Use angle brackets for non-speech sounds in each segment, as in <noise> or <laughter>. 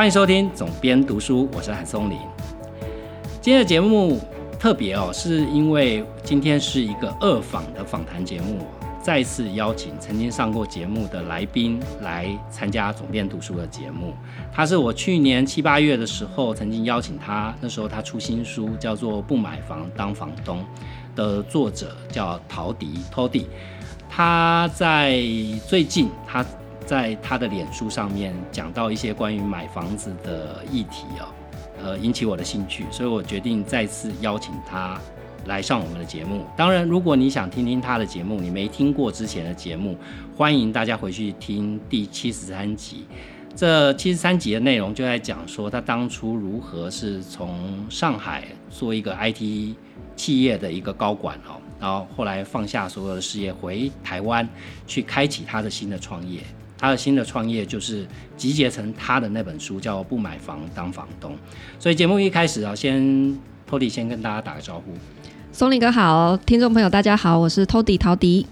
欢迎收听总编读书，我是韩松林。今天的节目特别哦，是因为今天是一个二访的访谈节目，再次邀请曾经上过节目的来宾来参加总编读书的节目。他是我去年七八月的时候曾经邀请他，那时候他出新书叫做《不买房当房东》的作者叫陶迪 t o d。他在最近他。在他的脸书上面讲到一些关于买房子的议题哦，呃，引起我的兴趣，所以我决定再次邀请他来上我们的节目。当然，如果你想听听他的节目，你没听过之前的节目，欢迎大家回去听第七十三集。这七十三集的内容就在讲说他当初如何是从上海做一个 IT 企业的一个高管哦，然后后来放下所有的事业回台湾去开启他的新的创业。他的新的创业就是集结成他的那本书，叫《不买房当房东》。所以节目一开始啊，先 Tody 先跟大家打个招呼。松林哥好，听众朋友大家好，我是 Tody 陶迪。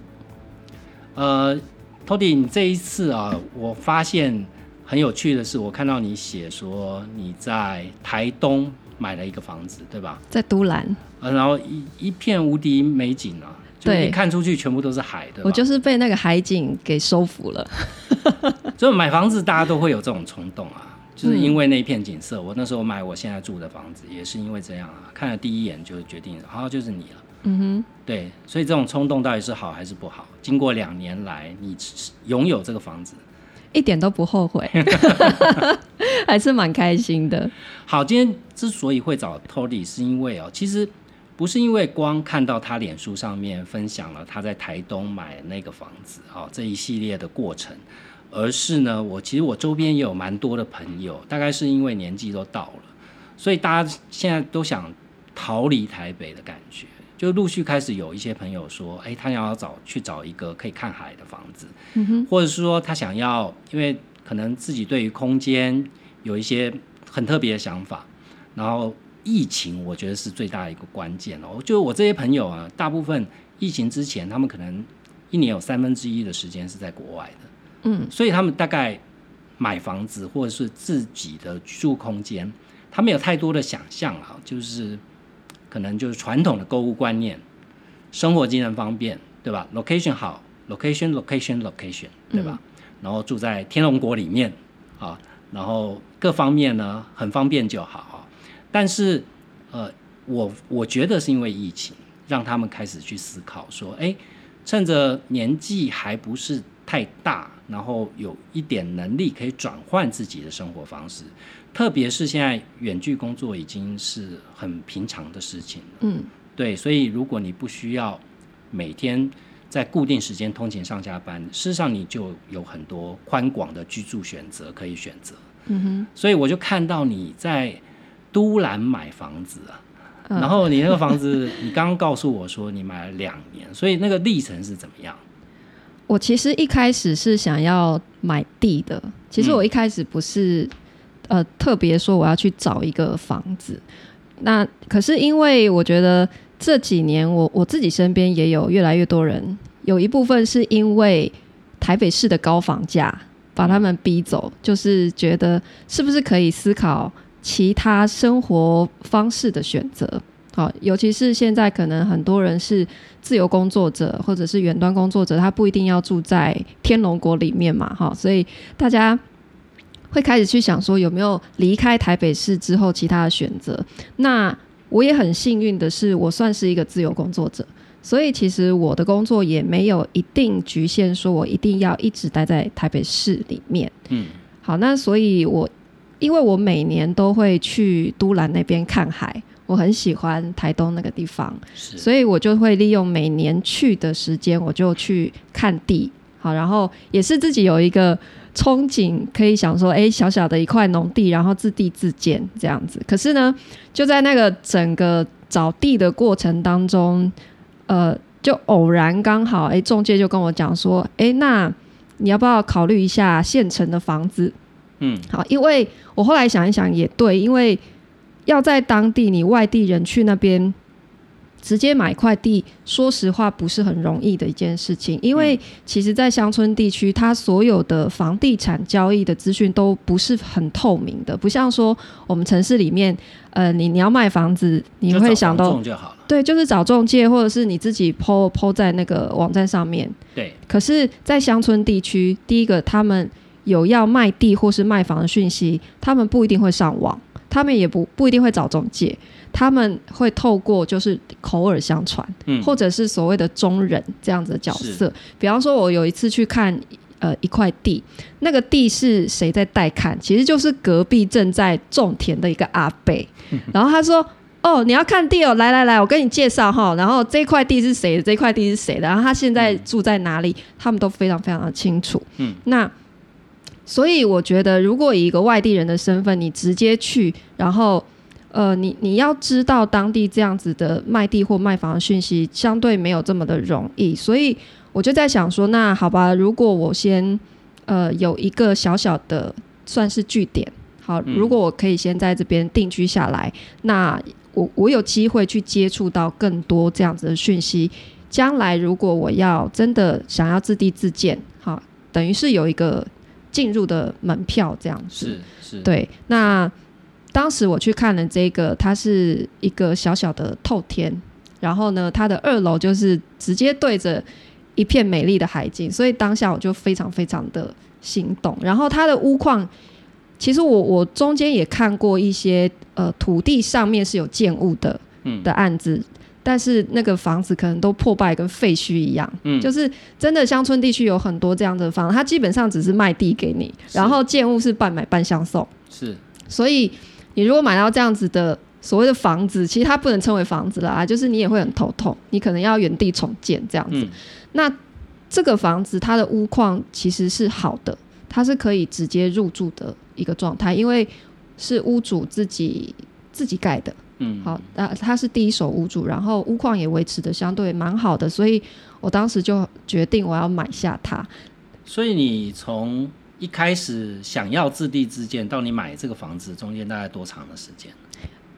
呃，托迪，你这一次啊，我发现很有趣的是，我看到你写说你在台东买了一个房子，对吧？在都兰。呃，然后一一片无敌美景啊。对，看出去全部都是海的。我就是被那个海景给收服了。<laughs> <laughs> 所以买房子大家都会有这种冲动啊，就是因为那一片景色。我那时候买我现在住的房子也是因为这样啊，看了第一眼就决定，好就是你了。嗯哼，对，所以这种冲动到底是好还是不好？经过两年来，你拥有这个房子，一点都不后悔，<laughs> 还是蛮开心的。好，今天之所以会找 Tody，是因为哦，其实。不是因为光看到他脸书上面分享了他在台东买那个房子啊这一系列的过程，而是呢，我其实我周边也有蛮多的朋友，大概是因为年纪都到了，所以大家现在都想逃离台北的感觉，就陆续开始有一些朋友说，哎，他想要找去找一个可以看海的房子，或者是说他想要，因为可能自己对于空间有一些很特别的想法，然后。疫情我觉得是最大的一个关键哦。就我这些朋友啊，大部分疫情之前，他们可能一年有三分之一的时间是在国外的，嗯，所以他们大概买房子或者是自己的居住空间，他们有太多的想象啊，就是可能就是传统的购物观念，生活机能方便，对吧？location 好，location location location，对吧？然后住在天龙国里面啊，然后各方面呢很方便就好。但是，呃，我我觉得是因为疫情，让他们开始去思考说，哎，趁着年纪还不是太大，然后有一点能力可以转换自己的生活方式，特别是现在远距工作已经是很平常的事情了。嗯，对，所以如果你不需要每天在固定时间通勤上下班，事实上你就有很多宽广的居住选择可以选择。嗯哼，所以我就看到你在。都兰买房子啊，然后你那个房子，你刚刚告诉我说你买了两年，所以那个历程是怎么样？我其实一开始是想要买地的，其实我一开始不是呃特别说我要去找一个房子，那可是因为我觉得这几年我我自己身边也有越来越多人，有一部分是因为台北市的高房价把他们逼走，就是觉得是不是可以思考。其他生活方式的选择，好，尤其是现在可能很多人是自由工作者或者是远端工作者，他不一定要住在天龙国里面嘛，哈，所以大家会开始去想说有没有离开台北市之后其他的选择。那我也很幸运的是，我算是一个自由工作者，所以其实我的工作也没有一定局限，说我一定要一直待在台北市里面。嗯，好，那所以我。因为我每年都会去都兰那边看海，我很喜欢台东那个地方，所以我就会利用每年去的时间，我就去看地，好，然后也是自己有一个憧憬，可以想说，哎，小小的一块农地，然后自地自建这样子。可是呢，就在那个整个找地的过程当中，呃，就偶然刚好，哎，中介就跟我讲说，哎，那你要不要考虑一下现成的房子？嗯，好，因为我后来想一想也对，因为要在当地，你外地人去那边直接买块地，说实话不是很容易的一件事情，因为其实，在乡村地区，它所有的房地产交易的资讯都不是很透明的，不像说我们城市里面，呃，你你要卖房子，你会想到对，就是找中介，或者是你自己抛抛在那个网站上面，对。可是，在乡村地区，第一个他们有要卖地或是卖房的讯息，他们不一定会上网，他们也不不一定会找中介。他们会透过就是口耳相传，或者是所谓的中人这样子的角色。比方说，我有一次去看呃一块地，那个地是谁在带看？其实就是隔壁正在种田的一个阿伯。然后他说：“哦，你要看地哦，来来来，我跟你介绍哈。然后这块地是谁的？这块地是谁的？然后他现在住在哪里？他们都非常非常的清楚。嗯，那所以我觉得，如果以一个外地人的身份，你直接去，然后。呃，你你要知道当地这样子的卖地或卖房的讯息，相对没有这么的容易，所以我就在想说，那好吧，如果我先呃有一个小小的算是据点，好，如果我可以先在这边定居下来，那我我有机会去接触到更多这样子的讯息，将来如果我要真的想要自地自建，好，等于是有一个进入的门票这样子，是是，对，那。当时我去看了这个，它是一个小小的透天，然后呢，它的二楼就是直接对着一片美丽的海景，所以当下我就非常非常的心动。然后它的屋况，其实我我中间也看过一些呃土地上面是有建物的的案子，但是那个房子可能都破败跟废墟一样，嗯，就是真的乡村地区有很多这样的房，它基本上只是卖地给你，然后建物是半买半相送，是，所以。你如果买到这样子的所谓的房子，其实它不能称为房子了啊，就是你也会很头痛，你可能要原地重建这样子。那这个房子它的屋况其实是好的，它是可以直接入住的一个状态，因为是屋主自己自己盖的。嗯，好，那他是第一手屋主，然后屋况也维持的相对蛮好的，所以我当时就决定我要买下它。所以你从一开始想要自地自建，到你买这个房子中间大概多长的时间？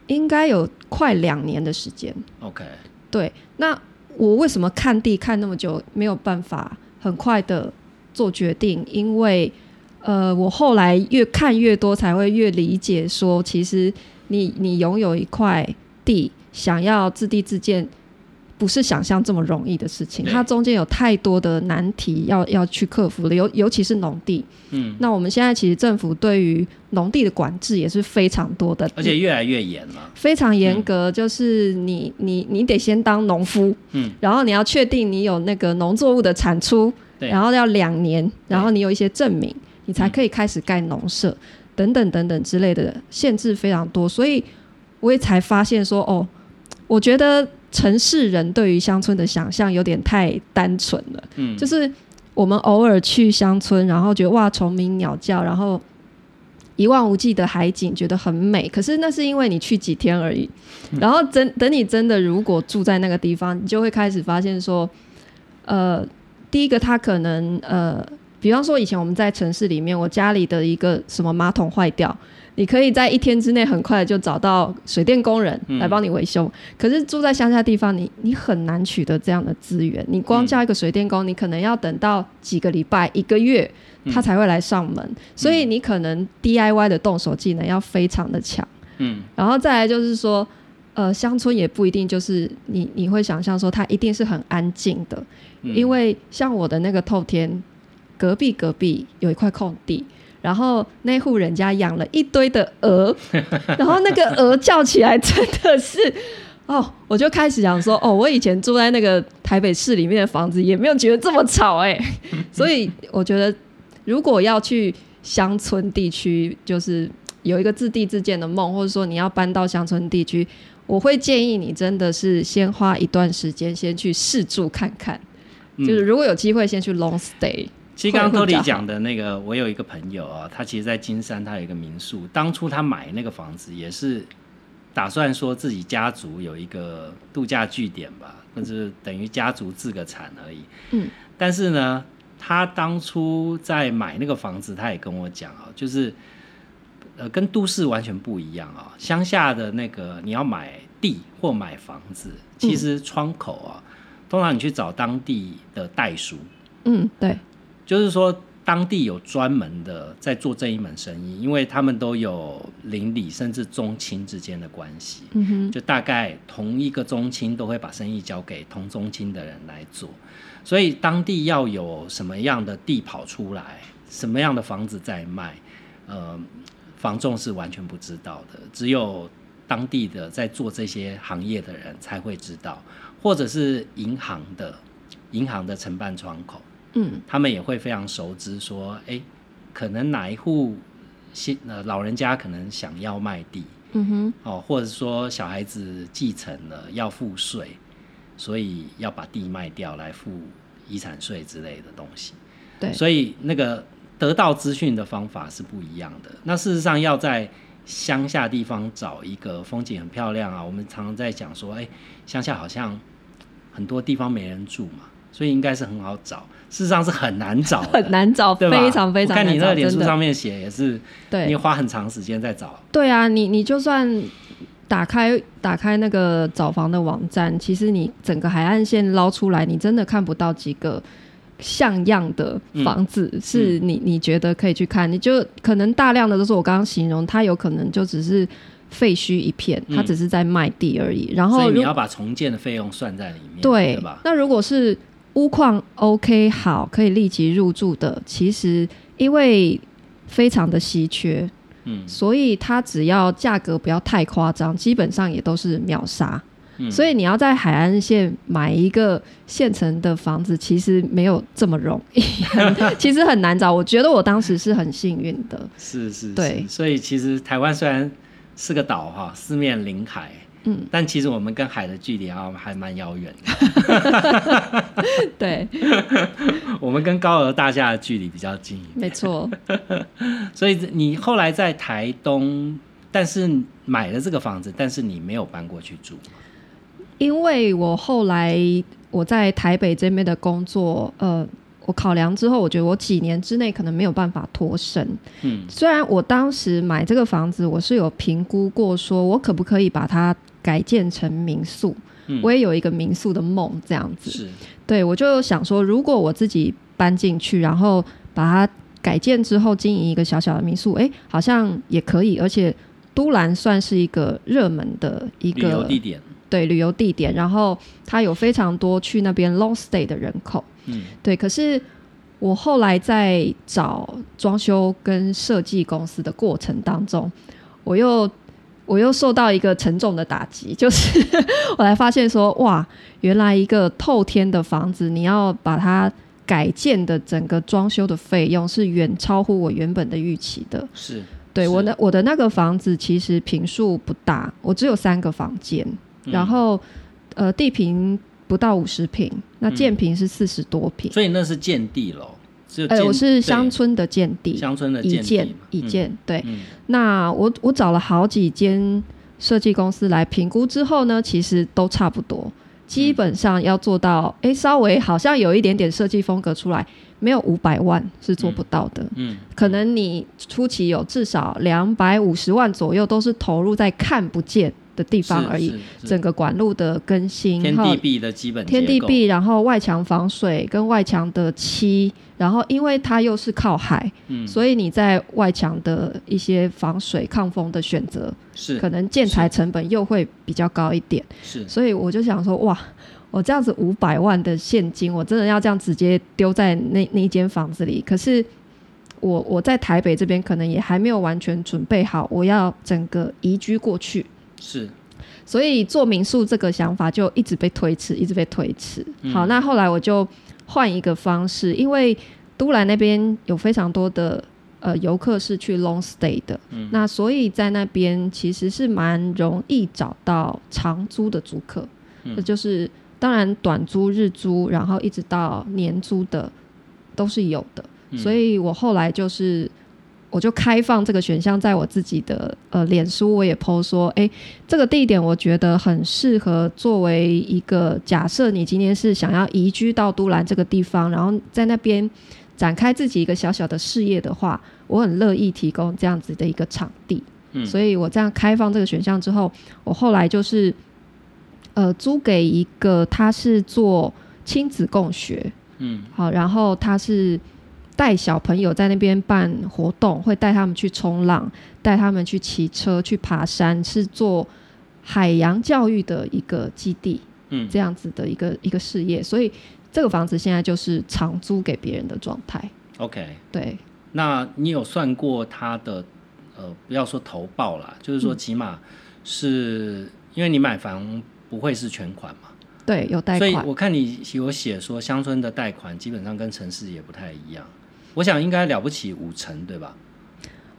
应该有快两年的时间。OK，对。那我为什么看地看那么久没有办法很快的做决定？因为呃，我后来越看越多，才会越理解说，其实你你拥有一块地，想要自地自建。不是想象这么容易的事情，它中间有太多的难题要要去克服了，尤尤其是农地。嗯，那我们现在其实政府对于农地的管制也是非常多的，而且越来越严了，非常严格。就是你你你得先当农夫，嗯，然后你要确定你有那个农作物的产出，然后要两年，然后你有一些证明，你才可以开始盖农舍等等等等之类的限制非常多，所以我也才发现说，哦，我觉得。城市人对于乡村的想象有点太单纯了，嗯，就是我们偶尔去乡村，然后觉得哇，虫鸣鸟叫，然后一望无际的海景，觉得很美。可是那是因为你去几天而已，然后真等你真的如果住在那个地方，你就会开始发现说，呃，第一个他可能呃，比方说以前我们在城市里面，我家里的一个什么马桶坏掉。你可以在一天之内很快就找到水电工人来帮你维修，可是住在乡下地方，你你很难取得这样的资源。你光叫一个水电工，你可能要等到几个礼拜、一个月，他才会来上门。所以你可能 DIY 的动手技能要非常的强。嗯，然后再来就是说，呃，乡村也不一定就是你你会想象说它一定是很安静的，因为像我的那个透天，隔壁隔壁有一块空地。然后那户人家养了一堆的鹅，<laughs> 然后那个鹅叫起来真的是，哦，我就开始想说，哦，我以前住在那个台北市里面的房子也没有觉得这么吵哎，<laughs> 所以我觉得如果要去乡村地区，就是有一个自地自建的梦，或者说你要搬到乡村地区，我会建议你真的是先花一段时间先去试住看看，就是如果有机会先去 long stay。其实刚刚托里讲的那个，我有一个朋友啊，他其实，在金山，他有一个民宿。当初他买那个房子，也是打算说自己家族有一个度假据点吧，或者等于家族自个产而已。嗯。但是呢，他当初在买那个房子，他也跟我讲啊，就是呃跟都市完全不一样啊。乡下的那个你要买地或买房子，其实窗口啊，通常你去找当地的代书，嗯，对，就是说当地有专门的在做这一门生意，因为他们都有邻里甚至宗亲之间的关系，嗯哼，就大概同一个宗亲都会把生意交给同宗亲的人来做，所以当地要有什么样的地跑出来，什么样的房子在卖，呃，房仲是完全不知道的，只有当地的在做这些行业的人才会知道，或者是银行的银行的承办窗口。嗯他们也会非常熟知，说，哎，可能哪一户新呃老人家可能想要卖地嗯哼，哦，或者说小孩子继承了要付税，所以要把地卖掉来付遗产税之类的东西。对，所以那个得到资讯的方法是不一样的。那事实上要在乡下地方找一个风景很漂亮啊，我们常常在讲说，哎，乡下好像很多地方没人住嘛，所以应该是很好找。事实上是很难找的，<laughs> 很难找？非常非常难找。我看你那个脸书上面写也是，对你花很长时间在找。对啊，你你就算打开打开那个找房的网站，其实你整个海岸线捞出来，你真的看不到几个像样的房子，嗯是你你觉得可以去看，你就可能大量的都是我刚刚形容，它有可能就只是废墟一片，它嗯只是在卖地而已。然后所以你要把重建的费用算在里面，对对吧？那如果是屋况 OK 好，可以立即入住的，其实因为非常的稀缺，嗯所以它只要价格不要太夸张，基本上也都是秒杀。嗯，所以你要在海岸线买一个现成的房子，其实没有这么容易，<laughs> 其实很难找。我觉得我当时是很幸运的，是是，对是所以其实台湾虽然是个岛哈，四面临海，嗯，但其实我们跟海的距离啊还蛮遥远的。对，<laughs> 我们跟高楼大厦的距离比较近没错，<laughs> 所以你后来在台东，但是买了这个房子，但是你没有搬过去住。因为我后来我在台北这边的工作，呃，我考量之后，我觉得我几年之内可能没有办法脱身。嗯虽然我当时买这个房子，我是有评估过，说我可不可以把它改建成民宿。嗯，我也有一个民宿的梦，这样子。是对我就想说，如果我自己搬进去，然后把它改建之后经营一个小小的民宿，诶，好像也可以。而且都兰算是一个热门的一旅游个地点。对旅游地点，然后它有非常多去那边 long stay 的人口。嗯对，可是我后来在找装修跟设计公司的过程当中，我又我又受到一个沉重的打击，<laughs> 就是我才发现说，哇，原来一个透天的房子，你要把它改建的整个装修的费用是远超乎我原本的预期的。是对是我那我的那个房子其实平数不大，我只有三个房间，嗯然后呃地平不到五十平，那嗯建平是四十多平。所以那是建地楼，只有呃，我是乡村的建地，乡村的一建建地嘛一建。对，嗯那我我找了好几间设计公司来评估之后呢，其实都差不多，基本上要做到，哎、稍微好像有一点点设计风格出来，没有五百万是做不到的。嗯可能你初期有至少两百五十万左右，都是投入在看不见的地方而已。整个管路的更新，天地壁的基本天地壁，然后外墙防水跟外墙的漆，然后因为它又是靠海，嗯所以你在外墙的一些防水抗风的选择，是可能建材成本又会比较高一点。是所以我就想说，哇，我这样子五百万的现金，我真的要这样直接丢在那那一间房子里？可是我我在台北这边可能也还没有完全准备好，我要整个移居过去。是所以做民宿这个想法就一直被推迟，一直被推迟。嗯好，那后来我就换一个方式，因为都兰那边有非常多的呃游客是去 long stay 的，嗯那所以在那边其实是蛮容易找到长租的租客，嗯就是当然短租、日租，然后一直到年租的都是有的。嗯所以我后来就是。我就开放这个选项，在我自己的呃脸书，我也 PO 说，诶，这个地点我觉得很适合作为一个假设，你今天是想要移居到都兰这个地方，然后在那边展开自己一个小小的事业的话，我很乐意提供这样子的一个场地。嗯。所以我这样开放这个选项之后，我后来就是呃租给一个他是做亲子共学，嗯。好，然后他是带小朋友在那边办活动，会带他们去冲浪，带他们去骑车、去爬山，是做海洋教育的一个基地，嗯这样子的一个一个事业。所以这个房子现在就是长租给别人的状态。，OK。对，那你有算过它的呃，不要说投报啦，就是嗯说起码是、因为你买房不会是全款嘛，对，有贷款所以款。我看你有写说乡村的贷款基本上跟城市也不太一样，我想应该了不起五成对吧？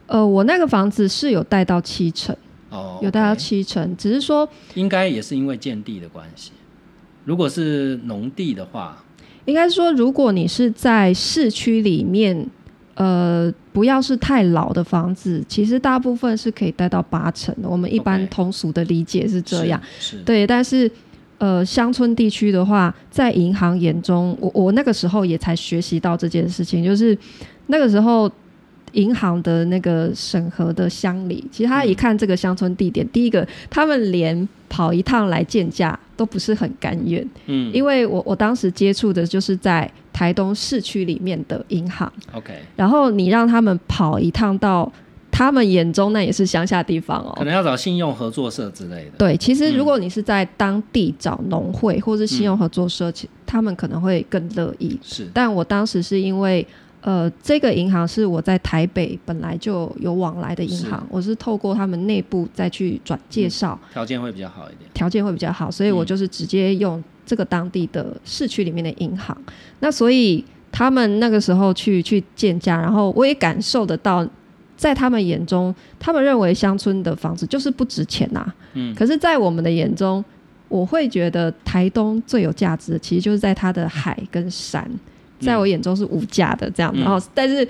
呃，我那个房子是有贷到七成，哦，有贷到七成，只是说应该也是因为建地的关系。如果是农地的话，应该说，如果你是在市区里面，呃，不要是太老的房子，其实大部分是可以贷到八成的。我们一般通俗的理解是这样。对，但是呃，乡村地区的话，在银行眼中，我我那个时候也才学习到这件事情，就是那个时候银行的那个审核的乡里，其实他一看这个乡村地点，第一个他们连跑一趟来见价都不是很甘愿，嗯。因为我我当时接触的就是在台东市区里面的银行，，OK，然后你让他们跑一趟到他们眼中那也是乡下地方哦，可能要找信用合作社之类的。对，其实嗯如果你是在当地找农会或是信用合作社，其他们可能会更乐意。是，但我当时是因为，呃，这个银行是我在台北本来就有往来的银行，我是透过他们内部再去转介绍，条件会比较好一点。条件会比较好，所以我嗯就是直接用这个当地的市区里面的银行。那所以他们那个时候去去见家，然后我也感受得到，在他们眼中，他们认为乡村的房子就是不值钱呐、嗯。可是，在我们的眼中，我会觉得台东最有价值的，其实就是在它的海跟山，在我眼中是无价的这样然后，但是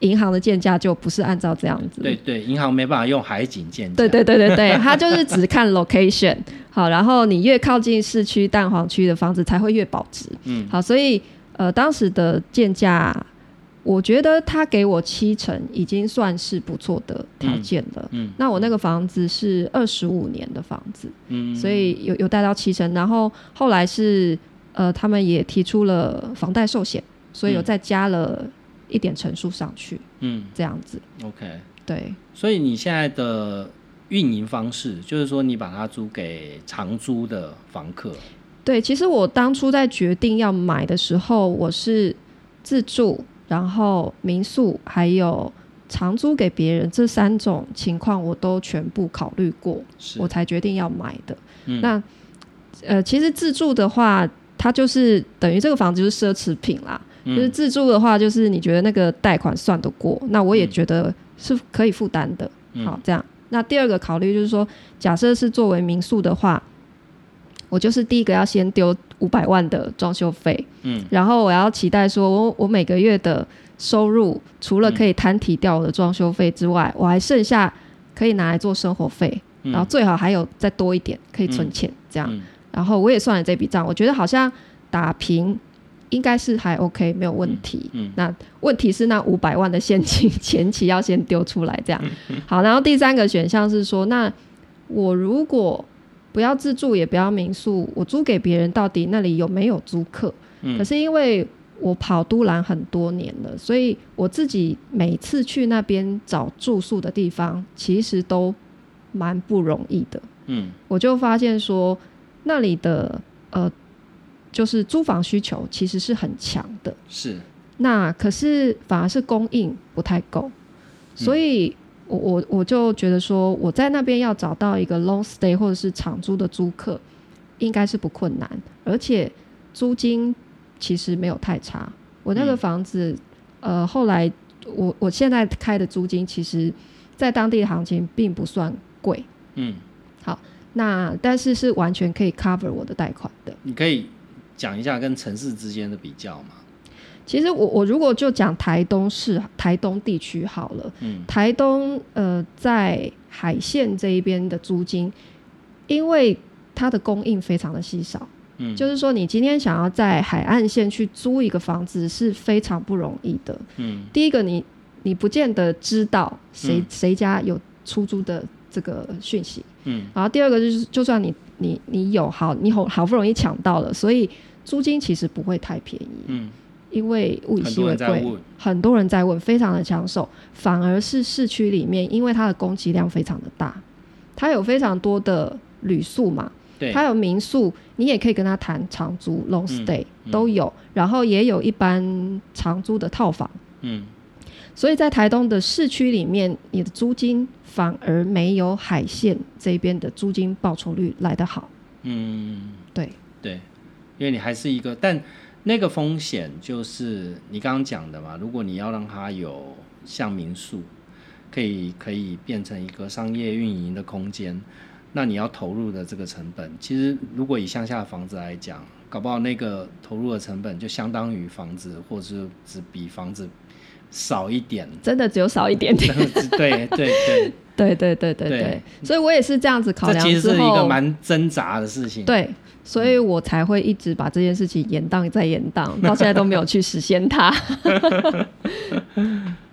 银行的建价就不是按照这样子。对对，银行没办法用海景建价。对对对对对，<laughs> 它就是只看 location，好，然后你越靠近市区蛋黄区的房子才会越保值，嗯。好，所以呃当时的建价，我觉得他给我七成已经算是不错的条件了。嗯那我那个房子是二十五年的房子，嗯，所以有有贷到七成，然后后来是呃他们也提出了房贷寿险，所以有嗯再加了一点成数上去，嗯这样子，OK，对。所以你现在的运营方式就是说你把它租给长租的房客。对，其实我当初在决定要买的时候，我是自住，然后民宿还有长租给别人这三种情况，我都全部考虑过，我才决定要买的。嗯那呃，其实自住的话，它就是等于这个房子就是奢侈品啦。就是嗯自住的话，就是你觉得那个贷款算得过，那我也嗯觉得是可以负担的。嗯好，这样。那第二个考虑就是说，假设是作为民宿的话，我就是第一个要先丢五百万的装修费，嗯然后我要期待说我我每个月的收入除了可以摊提掉我的装修费之外，我还剩下可以拿来做生活费，嗯然后最好还有再多一点可以存钱，这样。嗯然后我也算了这笔账，我觉得好像打平应该是还 OK，没有问题。嗯那问题是那五百万的现金前期要先丢出来，这样好。然后第三个选项是说，那我如果不要自住，也不要民宿，我租给别人，到底那里有没有租客？嗯。可是因为我跑都兰很多年了，所以我自己每次去那边找住宿的地方，其实都蛮不容易的。嗯。我就发现说，那里的呃，就是租房需求其实是很强的，是。那可是反而是供应不太够，所以我我我就觉得说，我在那边要找到一个 long stay 或者是长租的租客，应该是不困难，而且租金其实没有太差。我那个嗯房子，呃，后来我我现在开的租金，其实在当地的行情并不算贵。嗯，好那但是是完全可以 cover 我的贷款的。你可以讲一下跟城市之间的比较吗？其实我我如果就讲台东市台东地区好了，嗯台东呃在海线这一边的租金，因为它的供应非常的稀少，嗯，就是说你今天想要在海岸线去租一个房子是非常不容易的。嗯第一个你。你不见得知道谁嗯谁家有出租的这个讯息。嗯然后第二个就是，就算你你你有好，你好好不容易抢到了，所以租金其实不会太便宜，嗯，因为物以稀为贵，很多人在问，非常的抢手。反而是市区里面，因为它的供给量非常的大，它有非常多的旅宿嘛，对，它有民宿，你也可以跟他谈长租 （long 嗯 stay）、嗯都有，然后也有一般长租的套房。嗯。所以在台东的市区里面，你的租金反而没有海线这边的租金报酬率来得好。嗯，对。对，因为你还是一个，但那个风险就是你刚刚讲的嘛，如果你要让它有像民宿，可以可以变成一个商业运营的空间，那你要投入的这个成本，其实如果以乡下的房子来讲，搞不好那个投入的成本就相当于房子，或者是只比房子少一点。真的只有少一点点。对 <laughs> 对对，对对对 <laughs> 对对对，所以我也是这样子考这量其实是一个蛮挣扎的事情。对，所以我才会一直把这件事情延宕再延宕，到现在都没有去实现它。<laughs>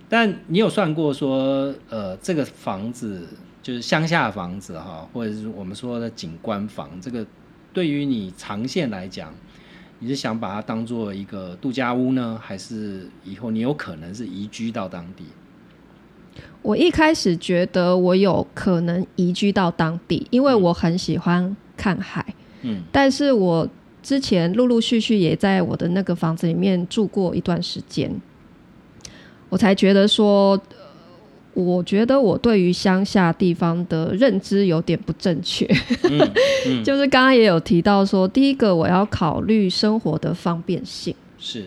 但你有算过说，呃，这个房子就是乡下房子哈，或者是我们说的景观房，这个对于你长线来讲，你是想把它当做一个度假屋呢，还是以后你有可能是移居到当地？我一开始觉得我有可能移居到当地，因为我很喜欢看海。嗯但是我之前陆陆续续也在我的那个房子里面住过一段时间，我才觉得说，呃我觉得我对于乡下地方的认知有点不正确。嗯嗯，<laughs> 就是刚刚也有提到说，第一个我要考虑生活的方便性，是。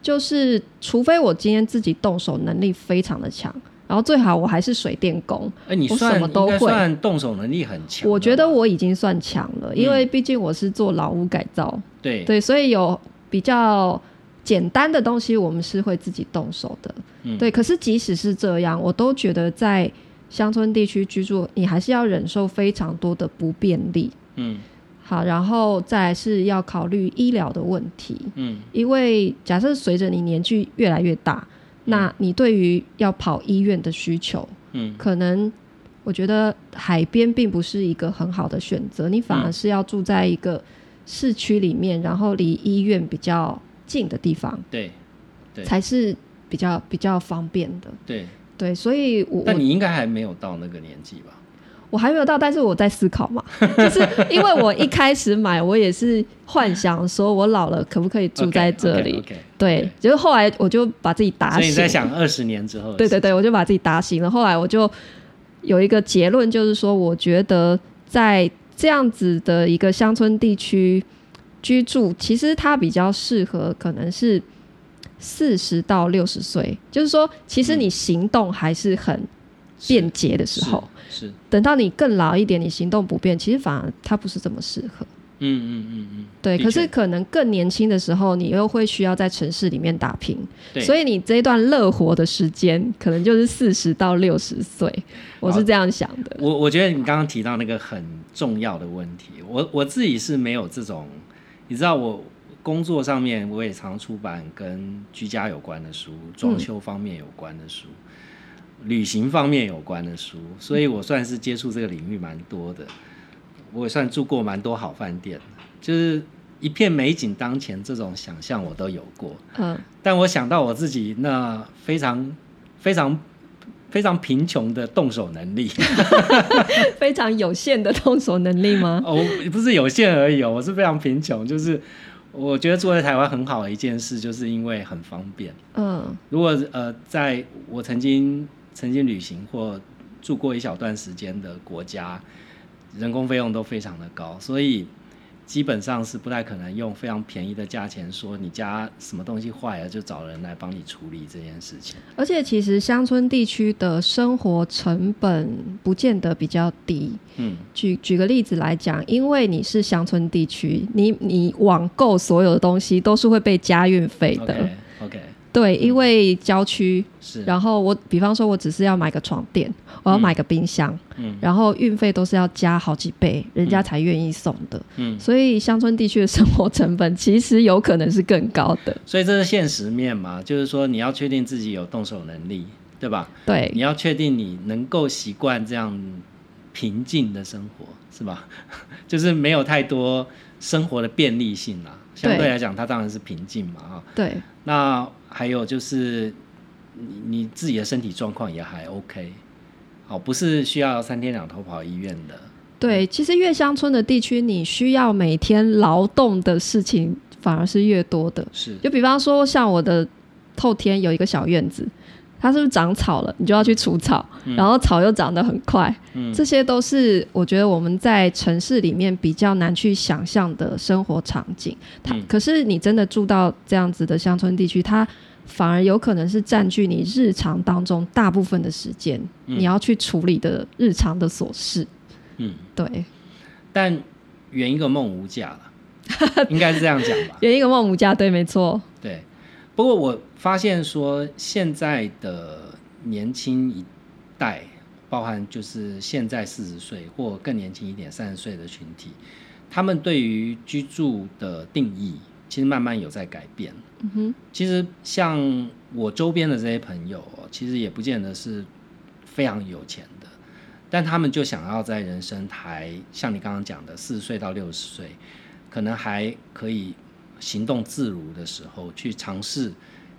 就是除非我今天自己动手能力非常的强，然后最好我还是水电工，哎，你我算都会。算动手能力很强。我觉得我已经算强了，因嗯。为毕竟我是做老屋改造，对。对，所以有比较简单的东西，我们是会自己动手的。嗯。对，可是即使是这样，我都觉得在乡村地区居住，你还是要忍受非常多的不便利。嗯。好，然后再来是要考虑医疗的问题，嗯。因为假设随着你年纪越来越大，那你对于要跑医院的需求，嗯。可能我觉得海边并不是一个很好的选择，你反而嗯。是要住在一个市区里面，然后离医院比较近的地方，对对才是比较比较方便的。对，对，所以我我但你应该还没有到那个年纪吧？我还没有到，但是我在思考嘛，<laughs> 就是因为我一开始买，我也是幻想说我老了可不可以住在这里对，就是后来我就把自己打醒，所以你在想二十年之后？对对对，我就把自己打醒了。后来我就有一个结论，就是说，我觉得在这样子的一个乡村地区居住，其实它比较适合可能是四十到六十岁，就是说，其实你行动还是很便捷的时候，是是。等到你更老一点，你行动不便，其实反而它不是这么适合。嗯嗯嗯嗯，对，可是可能更年轻的时候，你又会需要在城市里面打拼，对。所以你这一段乐活的时间，可能就是四十到六十岁，我是这样想的。我我觉得你刚刚提到那个很重要的问题，我我自己是没有这种，你知道我工作上面我也常出版跟居家有关的书，装修方面有关的书，旅行方面有关的书，所以我算是接触这个领域蛮多的，我也算住过蛮多好饭店，就是一片美景当前这种想象我都有过，嗯，但我想到我自己那非常非常非常贫穷的动手能力。<laughs> 非常有限的动手能力吗？哦，不是有限而已哦，我是非常贫穷。就是我觉得住在台湾很好的一件事，就是因为很方便。嗯如果呃，在我曾经曾经旅行或住过一小段时间的国家，人工费用都非常的高，所以基本上是不太可能用非常便宜的价钱说你家什么东西坏了就找人来帮你处理这件事情。而且其实乡村地区的生活成本不见得比较低。嗯，举举个例子来讲，因为你是乡村地区，你你网购所有的东西都是会被加运费的。对，因为郊区，是，然后我比方说，我只是要买个床垫，我要买个冰箱，嗯然后运费都是要加好几倍，人家才愿意送的。嗯，所以乡村地区的生活成本其实有可能是更高的。所以这是现实面嘛，就是说你要确定自己有动手能力，对吧？对你要确定你能够习惯这样平静的生活，是吧？<laughs> 就是没有太多生活的便利性啦。相对对来讲，它当然是平静嘛，啊。对那还有就是你你自己的身体状况也还 OK，好，不是需要三天两头跑医院的。对，其实越乡村的地区，你需要每天劳动的事情反而是越多的。是，就比方说，像我的后天有一个小院子，它是不是长草了，你就要去除草，然后草又长得很快，嗯这些都是我觉得我们在城市里面比较难去想象的生活场景。它、嗯可是你真的住到这样子的乡村地区，它反而有可能是占据你日常当中大部分的时间，嗯你要去处理的日常的琐事。嗯，对，但圆一个梦无价了，应该是这样讲吧？<laughs> 圆一个梦无价，对，没错，对。不过我发现说，现在的年轻一代，包含就是现在四十岁或更年轻一点三十岁的群体，他们对于居住的定义，其实慢慢有在改变。嗯哼，其实像我周边的这些朋友哦，其实也不见得是非常有钱的，但他们就想要在人生还像你刚刚讲的四十岁到六十岁，可能还可以行动自如的时候，去尝试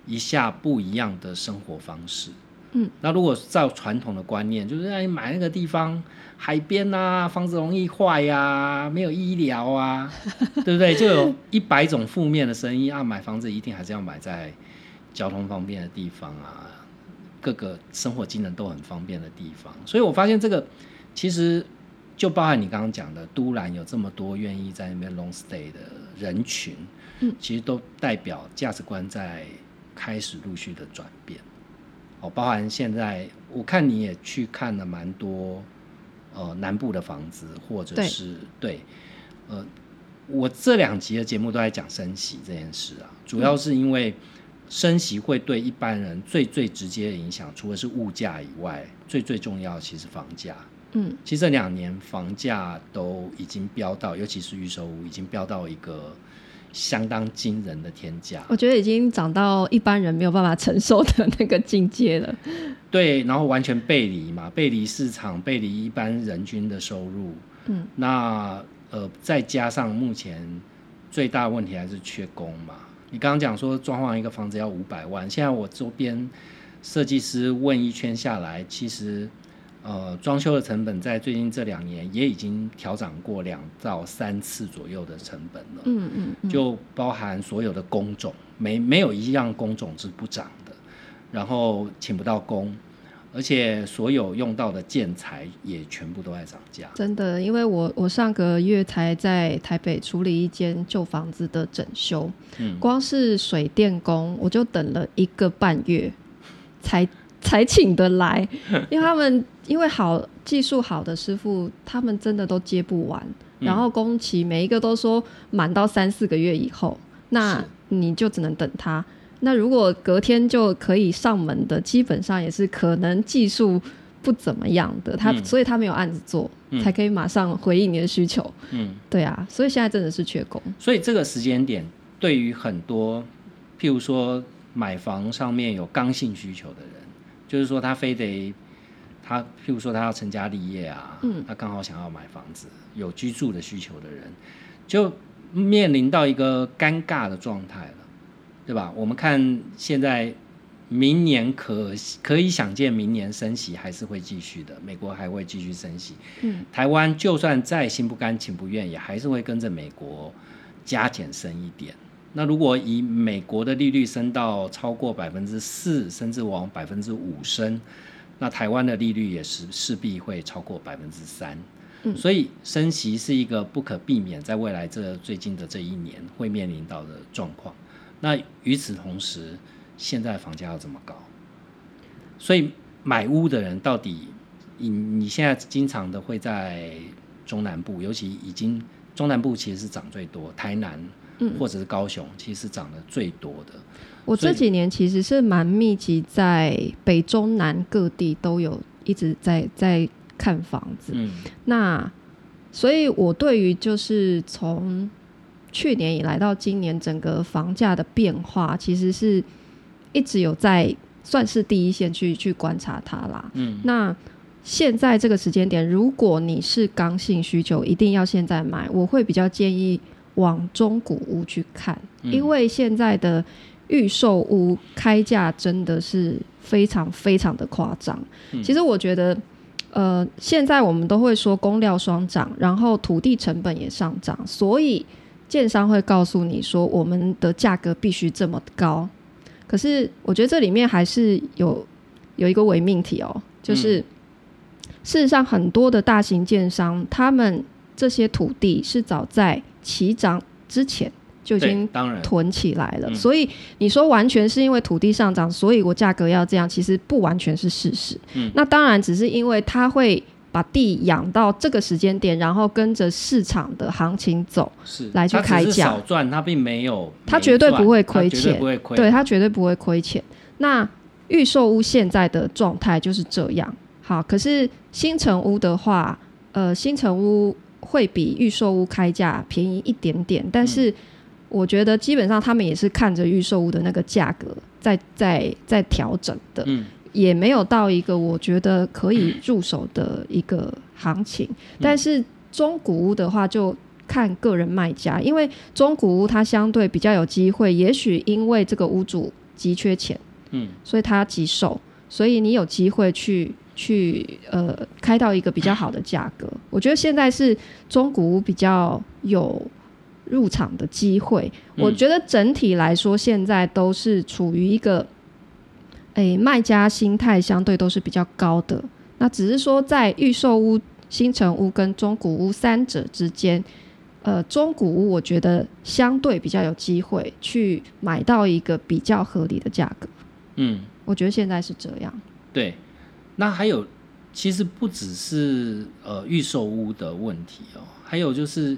一下不一样的生活方式。嗯，那如果照传统的观念，就是哎买那个地方海边啊，房子容易坏呀、没有医疗啊，<laughs> 对不对？就有一百种负面的声音啊，买房子一定还是要买在交通方便的地方啊，各个生活机能都很方便的地方。所以我发现这个其实就包含你刚刚讲的，都兰有这么多愿意在那边 long stay 的人群，嗯，其实都代表价值观在开始陆续的转变。哦，包含现在我看你也去看了蛮多呃南部的房子，或者是对呃，我这两集的节目都在讲升息这件事啊，主要是因为升息会对一般人最最直接的影响，除了是物价以外，最最重要其实房价。嗯，其实这两年房价都已经飙到，尤其是预售屋，已经飙到一个相当惊人的天价。我觉得已经涨到一般人没有办法承受的那个境界了。对，然后完全背离嘛，背离市场，背离一般人均的收入。嗯，那呃，再加上目前最大的问题还是缺工嘛。你刚刚讲说装潢一个房子要五百万，现在我周边设计师问一圈下来，其实呃装修的成本在最近这两年也已经调涨过两到三次左右的成本了。嗯嗯嗯，就包含所有的工种，没没有一样工种是不涨的，然后请不到工，而且所有用到的建材也全部都在涨价。真的，因为我我上个月才在台北处理一间旧房子的整修，嗯光是水电工我就等了一个半月才才请得来，因为他们因为好技术好的师傅，他们真的都接不完，嗯然后工期每一个都说满到三四个月以后，那你就只能等他。那如果隔天就可以上门的，基本上也是可能技术不怎么样的，他、嗯所以他没有案子做，嗯才可以马上回应你的需求。嗯，对啊，所以现在真的是缺工。所以这个时间点对于很多，譬如说买房上面有刚性需求的人，就是说他非得他，譬如说他要成家立业啊，嗯，他刚好想要买房子，有居住的需求的人，就面临到一个尴尬的状态了，对吧？我们看现在明年可可以想见，明年升息还是会继续的，美国还会继续升息。嗯，台湾就算再心不甘情不愿，也还是会跟着美国加减升一点。那如果以美国的利率升到超过百分之四，甚至往百分之五升，那台湾的利率也是势必会超过百分之三。嗯所以升息是一个不可避免，在未来这最近的这一年会面临到的状况。那与此同时，现在房价要怎么高，所以买屋的人到底，你你现在经常的会在中南部，尤其已经中南部其实是涨最多，台南嗯或者是高雄，其实是涨得最多的。我这几年其实是蛮密集，在北中南各地都有一直在在看房子。嗯那所以，我对于就是从去年以来到今年整个房价的变化，其实是一直有在算是第一线去去观察它啦。嗯，那现在这个时间点，如果你是刚性需求，一定要现在买，我会比较建议往中古屋去看，嗯因为现在的预售屋开价真的是非常非常的夸张。嗯其实我觉得。呃，现在我们都会说工料双涨，然后土地成本也上涨，所以建商会告诉你说，我们的价格必须这么高。可是我觉得这里面还是有有一个伪命题哦，就是、事实上很多的大型建商，他们这些土地是早在起涨之前就已对经当然，囤起来了，嗯。所以你说完全是因为土地上涨，所以我价格要这样，其实不完全是事实。嗯。那当然只是因为它会把地养到这个时间点，然后跟着市场的行情走，是。来去开价。少赚，它并没有，没它绝对不会亏钱。不会亏，对，它绝对不会亏钱。那预售屋现在的状态就是这样。好，可是新城屋的话，呃，新城屋会比预售屋开价便宜一点点，但是我觉得基本上他们也是看着预售屋的那个价格在在在调整的，嗯也没有到一个我觉得可以入手的一个行情。嗯但是中古屋的话，就看个人卖家，因为中古屋它相对比较有机会，也许因为这个屋主急缺钱，嗯所以他急售，所以你有机会去去呃开到一个比较好的价格。我觉得现在是中古屋比较有入场的机会。嗯我觉得整体来说，现在都是处于一个诶卖家心态相对都是比较高的。那只是说在预售屋、新城屋跟中古屋三者之间。呃，中古屋我觉得相对比较有机会去买到一个比较合理的价格。嗯，我觉得现在是这样。对。那还有，其实不只是呃预售屋的问题哦，还有就是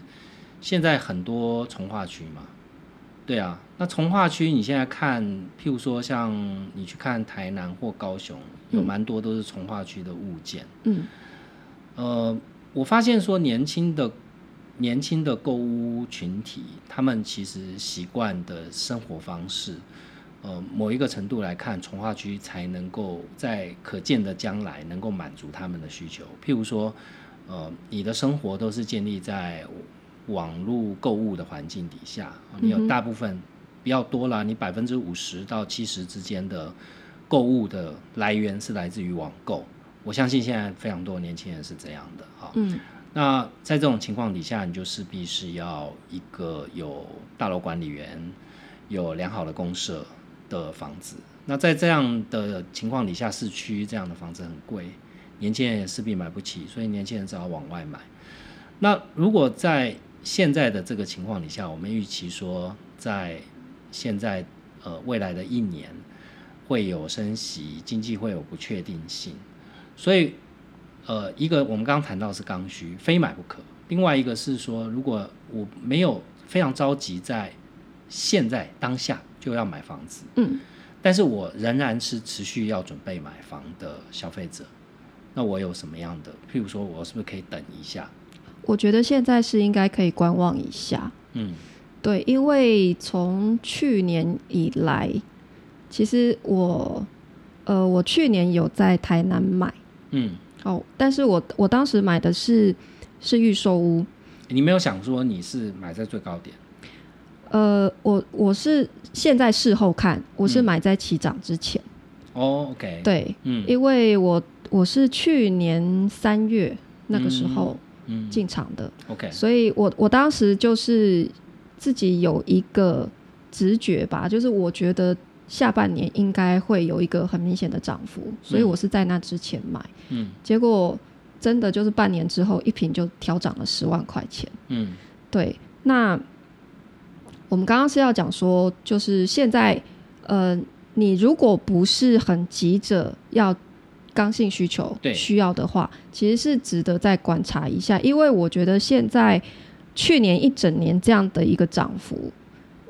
现在很多从化区嘛，对啊，那从化区你现在看，譬如说像你去看台南或高雄，有嗯蛮多都是从化区的物件。嗯呃，我发现说年轻的年轻的购物群体，他们其实习惯的生活方式，呃，某一个程度来看，从化区才能够在可见的将来能够满足他们的需求。譬如说，呃，你的生活都是建立在网络购物的环境底下，你有大部分比较多啦，你百分之五十到七十之间的购物的来源是来自于网购。我相信现在非常多年轻人是这样的哈。嗯那在这种情况底下，你就势必是要一个有大楼管理员、有良好的公社的房子。那在这样的情况底下，市区这样的房子很贵，年轻人也势必买不起，所以年轻人只好往外买。那如果在现在的这个情况底下，我们预期说，在现在呃未来的一年会有升息，经济会有不确定性，所以呃，一个我们刚刚谈到是刚需，非买不可；另外一个是说，如果我没有非常着急在现在当下就要买房子，嗯，但是我仍然是持续要准备买房的消费者，那我有什么样的？譬如说，我是不是可以等一下？我觉得现在是应该可以观望一下。嗯。对，因为从去年以来，其实我呃，我去年有在台南买。嗯，哦，但是我我当时买的是是预售屋，你没有想说你是买在最高点？呃，我我是现在事后看，我是嗯买在起涨之前，哦，OK，，对，嗯。因为我我是去年三月那个时候嗯进场的，，OK，所以我我当时就是自己有一个直觉吧，就是我觉得下半年应该会有一个很明显的涨幅，所以我是在那之前买，嗯。结果真的就是半年之后一瓶就调涨了十万块钱。嗯。对，那我们刚刚是要讲说，就是现在呃，你如果不是很急着要刚性需求对需要的话，其实是值得再观察一下，因为我觉得现在去年一整年这样的一个涨幅，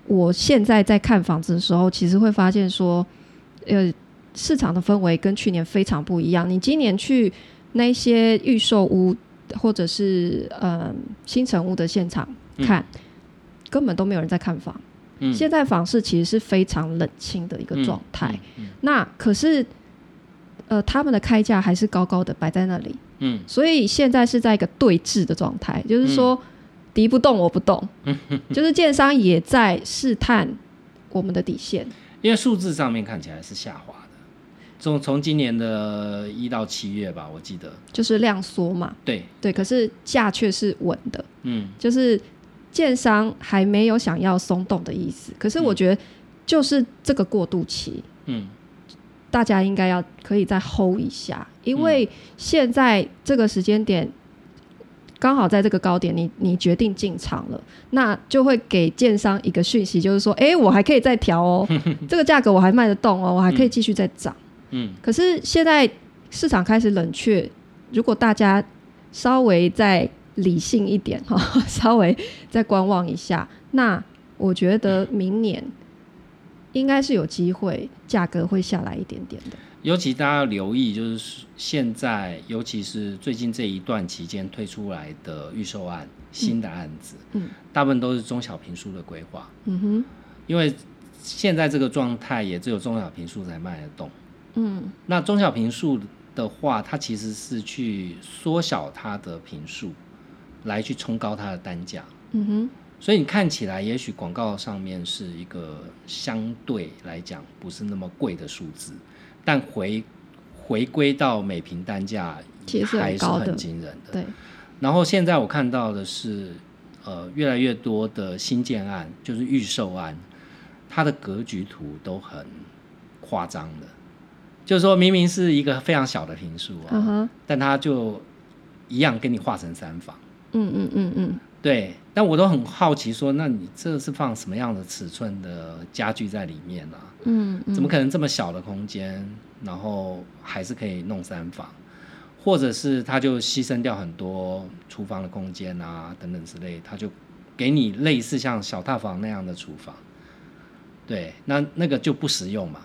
我现在在看房子的时候，其实会发现说，呃，市场的氛围跟去年非常不一样。你今年去那些预售屋或者是呃新城屋的现场看，根本都没有人在看房。嗯现在房市其实是非常冷清的一个状态。嗯那可是，呃，他们的开价还是高高的摆在那里，嗯。所以现在是在一个对峙的状态，就是说敌不动我不动，<laughs> 就是建商也在试探我们的底线。因为数字上面看起来是下滑的，从从今年的一到七月吧，我记得，就是量缩嘛，对，对，可是价却是稳的，嗯就是建商还没有想要松动的意思。可是我觉得，就是这个过渡期，嗯大家应该要可以再 hold 一下，因为现在这个时间点刚好在这个高点你，你决定进场了，那就会给建商一个讯息，就是说，哎、我还可以再调哦，<laughs> 这个价格我还卖得动哦，我还可以继续再涨。嗯。可是现在市场开始冷却，如果大家稍微再理性一点哈，<laughs> 稍微再观望一下，那我觉得明年应该是有机会，价格会下来一点点的。尤其大家要留意，就是现在，尤其是最近这一段期间推出来的预售案、新的案子，嗯，大部分都是中小平数的规划，嗯哼，因为现在这个状态也只有中小平数才卖得动。嗯那中小平数的话，它其实是去缩小它的平数，来去冲高它的单价。嗯哼，所以你看起来，也许广告上面是一个相对来讲不是那么贵的数字，但回回归到每平单价其实还是很惊人的。对，然后现在我看到的是，呃，越来越多的新建案，就是预售案，它的格局图都很夸张的，就是说明明是一个非常小的平数啊，但它就一样跟你画成三房。嗯嗯嗯嗯，对，但我都很好奇说，那你这是放什么样的尺寸的家具在里面呢、嗯嗯，怎么可能这么小的空间，然后还是可以弄三房？或者是他就牺牲掉很多厨房的空间啊，等等之类，他就给你类似像小套房那样的厨房，对，那那个就不实用嘛。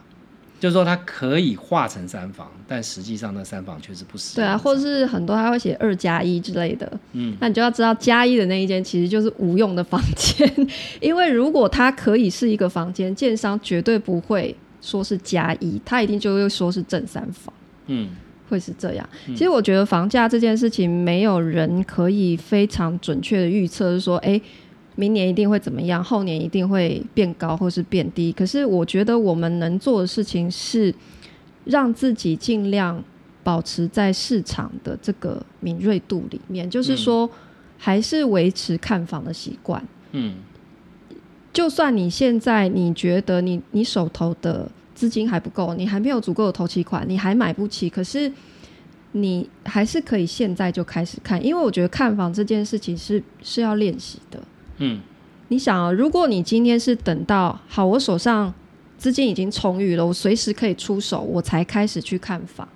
就是说它可以化成三房，但实际上那三房确实不是对啊，或者是很多他会写二加一之类的，嗯，那你就要知道加一的那一间其实就是无用的房间，因为如果它可以是一个房间，建商绝对不会说是加一，他一定就会说是正三房。嗯。会是这样。其实我觉得房价这件事情，没有人可以非常准确的预测，是说，诶，明年一定会怎么样，后年一定会变高或是变低。可是我觉得我们能做的事情是，让自己尽量保持在市场的这个敏锐度里面，就是说，还是维持看房的习惯。嗯就算你现在你觉得你你手头的资金还不够，你还没有足够的头期款，你还买不起，可是你还是可以现在就开始看，因为我觉得看房这件事情是是要练习的。嗯你想啊，如果你今天是等到好，我手上资金已经充裕了，我随时可以出手，我才开始去看房。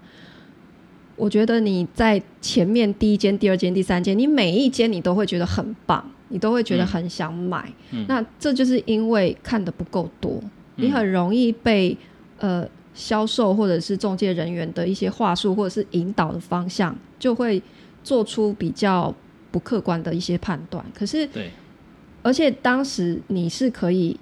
我觉得你在前面第一间、第二间、第三间，你每一间你都会觉得很棒，你都会觉得很想买。嗯那这就是因为看的不够多，你很容易被呃销售或者是中介人员的一些话术或者是引导的方向，就会做出比较不客观的一些判断。可是对，而且当时你是可以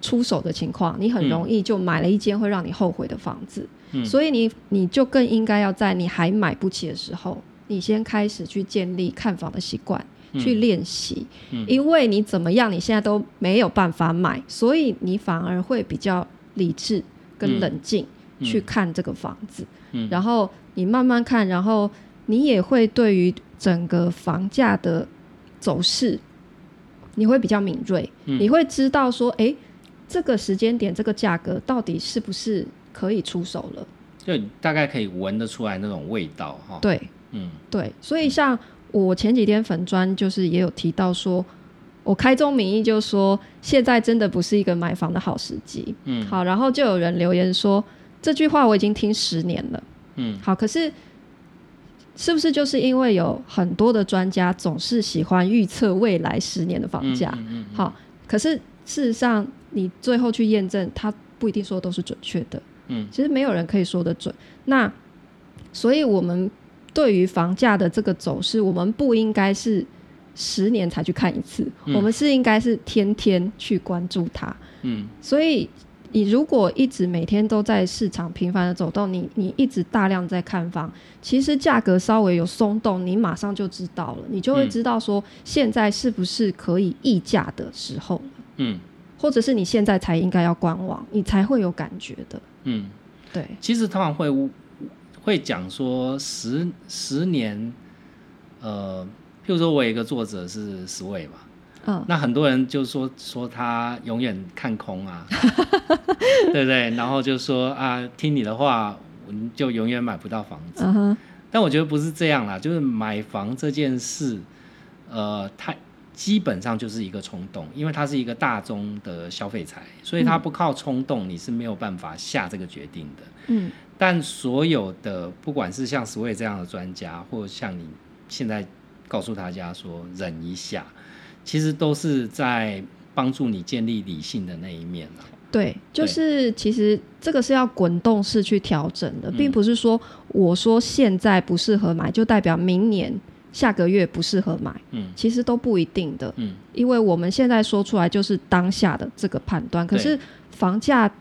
出手的情况，你很容易就买了一间会让你后悔的房子，嗯。所以你你就更应该要在你还买不起的时候，你先开始去建立看房的习惯，去练习，嗯。因为你怎么样，你现在都没有办法买，所以你反而会比较理智跟冷静嗯。去看这个房子，嗯。然后你慢慢看，然后你也会对于整个房价的走势，你会比较敏锐，嗯你会知道说，诶，这个时间点这个价格到底是不是可以出手了？就大概可以闻得出来那种味道哈。对嗯对，所以像我前几天粉砖就是也有提到说。我开宗明义就说，现在真的不是一个买房的好时机。嗯好，然后就有人留言说这句话我已经听十年了。嗯好，可是是不是就是因为有很多的专家总是喜欢预测未来十年的房价？嗯嗯好，可是事实上你最后去验证，它不一定说都是准确的。嗯，其实没有人可以说得准。那所以我们对于房价的这个走势，我们不应该是十年才去看一次，嗯我们是应该是天天去关注它。嗯所以你如果一直每天都在市场频繁的走动，你你一直大量在看房，其实价格稍微有松动，你马上就知道了，你就会嗯。知道说现在是不是可以议价的时候了，嗯。或者是你现在才应该要观望，你才会有感觉的。嗯，对，其实他们会会讲说十十年，呃，譬如说我有一个作者是十位嘛，嗯那很多人就说说他永远看空啊，<laughs> 对不对？然后就说啊，听你的话，你就永远买不到房子。嗯，但我觉得不是这样啦，就是买房这件事，呃，它基本上就是一个冲动，因为它是一个大宗的消费财，所以它不靠冲动，你是没有办法下这个决定的。嗯但所有的，不管是像 Sway 这样的专家，或像你现在告诉大家说忍一下，其实都是在帮助你建立理性的那一面啊。对，就是其实这个是要滚动式去调整的，嗯并不是说我说现在不适合买，就代表明年、下个月不适合买，嗯其实都不一定的。嗯因为我们现在说出来就是当下的这个判断，可是房价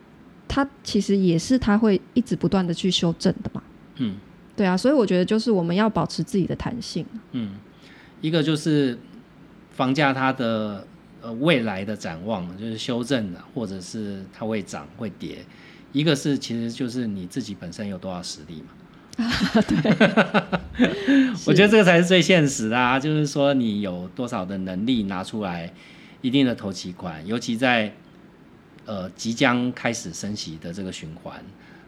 它其实也是它会一直不断的去修正的嘛。嗯对啊，所以我觉得就是我们要保持自己的弹性。嗯，一个就是房价它的呃未来的展望，就是修正的，或者是它会涨会跌。一个是其实就是你自己本身有多少实力嘛。对 <laughs> 我觉得这个才是最现实的啊，就是说你有多少的能力拿出来一定的投期款，尤其在呃即将开始升息的这个循环，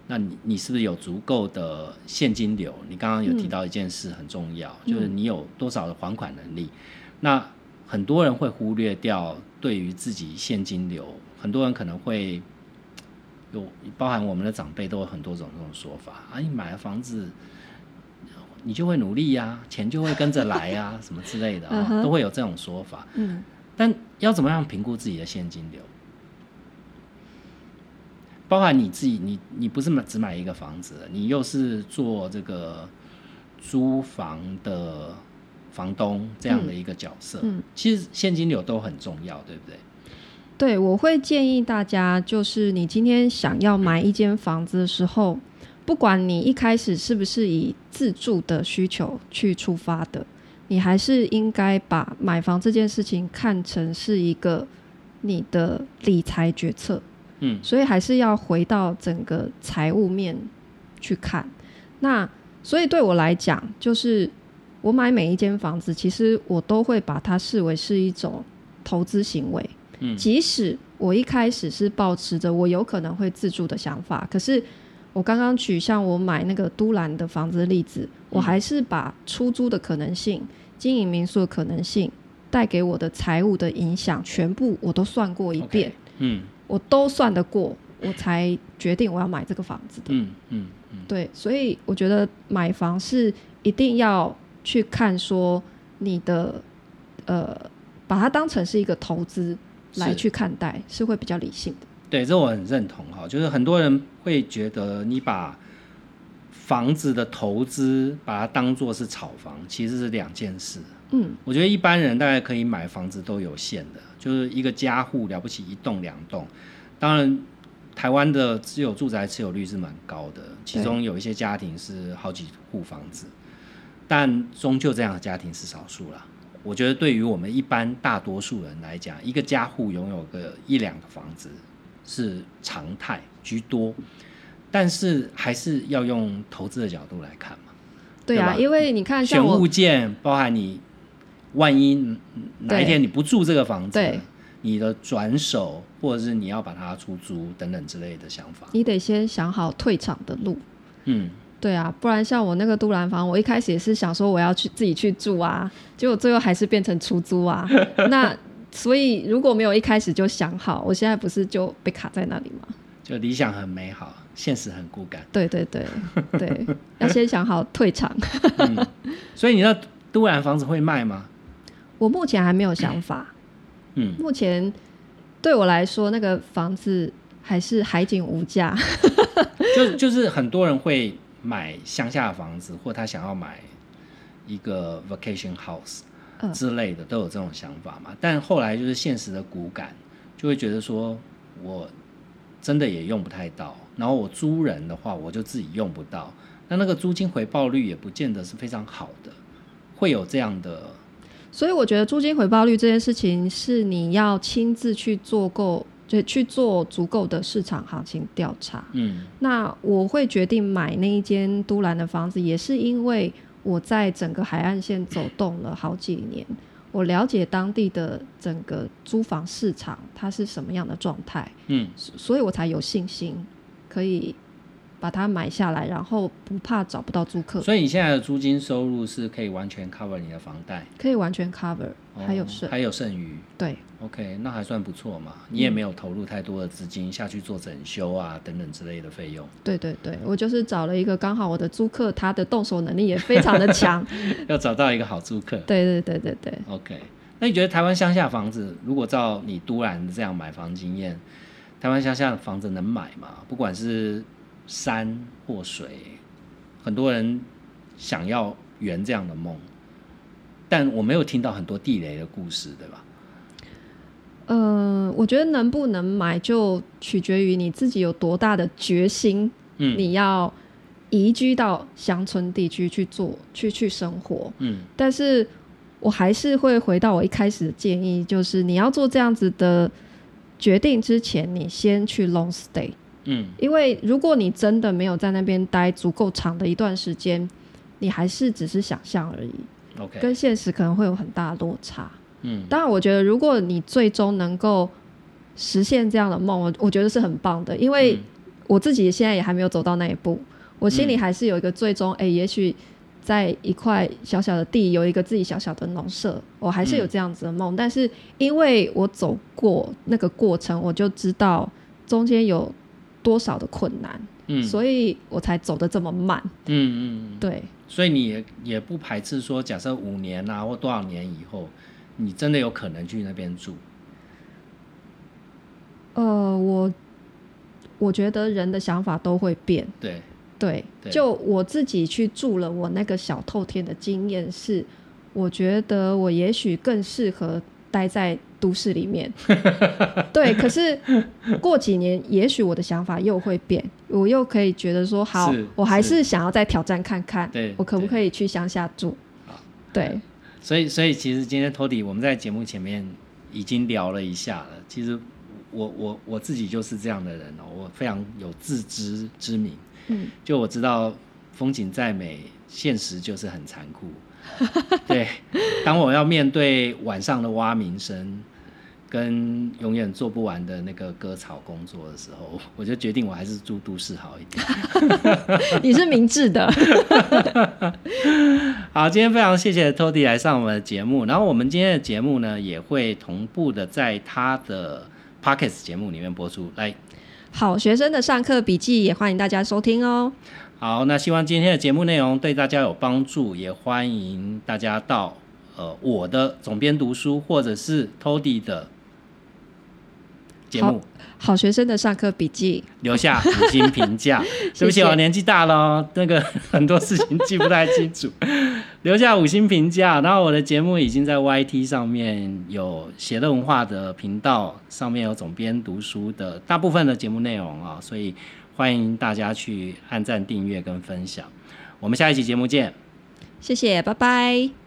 那你你是不是有足够的现金流？你刚刚有提到一件事很重要，就是你有多少的还款能力。那很多人会忽略掉对于自己现金流，很多人可能会有包含我们的长辈都有很多种这种说法啊，你买了房子。你就会努力呀、钱就会跟着来呀、<laughs> 什么之类的啊、都会有这种说法。嗯但要怎么样评估自己的现金流？包含你自己，你你不是买只买一个房子，你又是做这个租房的房东这样的一个角色，嗯，其实现金流都很重要，对不对？对，我会建议大家，就是你今天想要买一间房子的时候，不管你一开始是不是以自住的需求去出发的，你还是应该把买房这件事情看成是一个你的理财决策。嗯所以还是要回到整个财务面去看。那所以对我来讲，就是我买每一间房子，其实我都会把它视为是一种投资行为。嗯即使我一开始是抱持着我有可能会自住的想法，可是我刚刚举像我买那个都兰的房子的例子，我还是把出租的可能性、经营民宿的可能性带给我的财务的影响，全部我都算过一遍。嗯我都算得过，我才决定我要买这个房子的。嗯嗯嗯，对，所以我觉得买房是一定要去看说你的呃，把它当成是一个投资来去看待，是会比较理性的。对，这我很认同哈，就是很多人会觉得你把房子的投资把它当做是炒房，其实是两件事。嗯我觉得一般人大概可以买房子都有限的，就是一个家户了不起一栋两栋。当然，台湾的自有住宅持有率是蛮高的，其中有一些家庭是好几户房子，但终究这样的家庭是少数啦。我觉得对于我们一般大多数人来讲，一个家户拥有个一两个房子是常态居多，但是还是要用投资的角度来看嘛。对啊，对因为你看，像选我物件，包含你万一嗯哪一天你不住这个房子对，你的转手或者是你要把它出租等等之类的想法。你得先想好退场的路。嗯，对啊，不然像我那个都兰房，我一开始也是想说我要去自己去住啊，结果最后还是变成出租啊。<laughs> 那所以如果没有一开始就想好，我现在不是就被卡在那里吗？就理想很美好，现实很骨感。对对对对，<laughs> 要先想好退场。所以你那都兰房子会卖吗？我目前还没有想法，嗯，目前对我来说，那个房子还是海景无价。<laughs> 就就是很多人会买乡下的房子，或他想要买一个 vacation house，之类的都有这种想法嘛。但后来就是现实的骨感，就会觉得说我真的也用不太到，然后我租人的话，我就自己用不到，那那个租金回报率也不见得是非常好的，会有这样的。所以我觉得租金回报率这件事情是你要亲自去做够，就去做足够的市场行情调查。嗯。那我会决定买那一间都兰的房子，也是因为我在整个海岸线走动了好几年，我了解当地的整个租房市场它是什么样的状态，嗯。所所以我才有信心可以把它买下来，然后不怕找不到租客，所以你现在的租金收入是可以完全 cover 你的房贷，可以完全 cover，哦还有剩。还有剩余。对，OK，那还算不错嘛，你也没有投入太多的资金下去做整修啊等等之类的费用，对对对，我就是找了一个刚好我的租客，他的动手能力也非常的强。<laughs> 要找到一个好租客。对对对对对，OK，那你觉得台湾乡下房子，如果照你都兰这样买房经验，台湾乡下的房子能买吗？不管是山或水，很多人想要圆这样的梦，但我没有听到很多地雷的故事，对吧？呃，我觉得能不能买就取决于你自己有多大的决心，嗯。你要移居到乡村地区去做去去生活。嗯。但是我还是会回到我一开始的建议，就是你要做这样子的决定之前，你先去 long stay，嗯。因为如果你真的没有在那边待足够长的一段时间，你还是只是想象而已，，OK，跟现实可能会有很大的落差。嗯。当然，我觉得如果你最终能够实现这样的梦，我我觉得是很棒的，因为嗯。我自己现在也还没有走到那一步，我心里还是有一个最终，哎、也许在一块小小的地有一个自己小小的农舍，我还是有这样子的梦。但是因为我走过那个过程，我就知道中间有多少的困难，嗯。所以我才走得这么慢。嗯嗯，对，所以你也也不排斥说，假设五年啊或多少年以后，你真的有可能去那边住。呃，我我觉得人的想法都会变。对，对，对就我自己去住了我那个小透天的经验是，我觉得我也许更适合待在都市里面。<laughs> 对，可是过几年，也许我的想法又会变，我又可以觉得说，好，我还是是想要再挑战看看，对我可不可以去乡下住好？对，所以所以其实今天托底我们在节目前面已经聊了一下了。其实我我我自己就是这样的人哦，我非常有自知之明。嗯，就我知道风景再美，现实就是很残酷。<laughs> 对，当我要面对晚上的蛙鸣声，跟永远做不完的那个割草工作的时候，我就决定我还是住都市好一点。<laughs> 你是明智的，<laughs> 好，今天非常谢谢 Tody 来上我们的节目，然后我们今天的节目呢也会同步的在他的 Pockets 节目里面播出。来，好学生的上课笔记也欢迎大家收听哦。好，那希望今天的节目内容对大家有帮助，也欢迎大家到呃我的总编读书或者是 Tody 的节目好学生的上课笔记，留下五星评价。<laughs> 对不起，我年纪大了哦，那个很多事情记不太清楚。<laughs> 留下五星评价，然后我的节目已经在 YT 上面有写乐文化的频道，上面有总编读书的大部分的节目内容啊，所以欢迎大家去按赞、订阅跟分享。我们下一期节目见。谢谢，拜拜。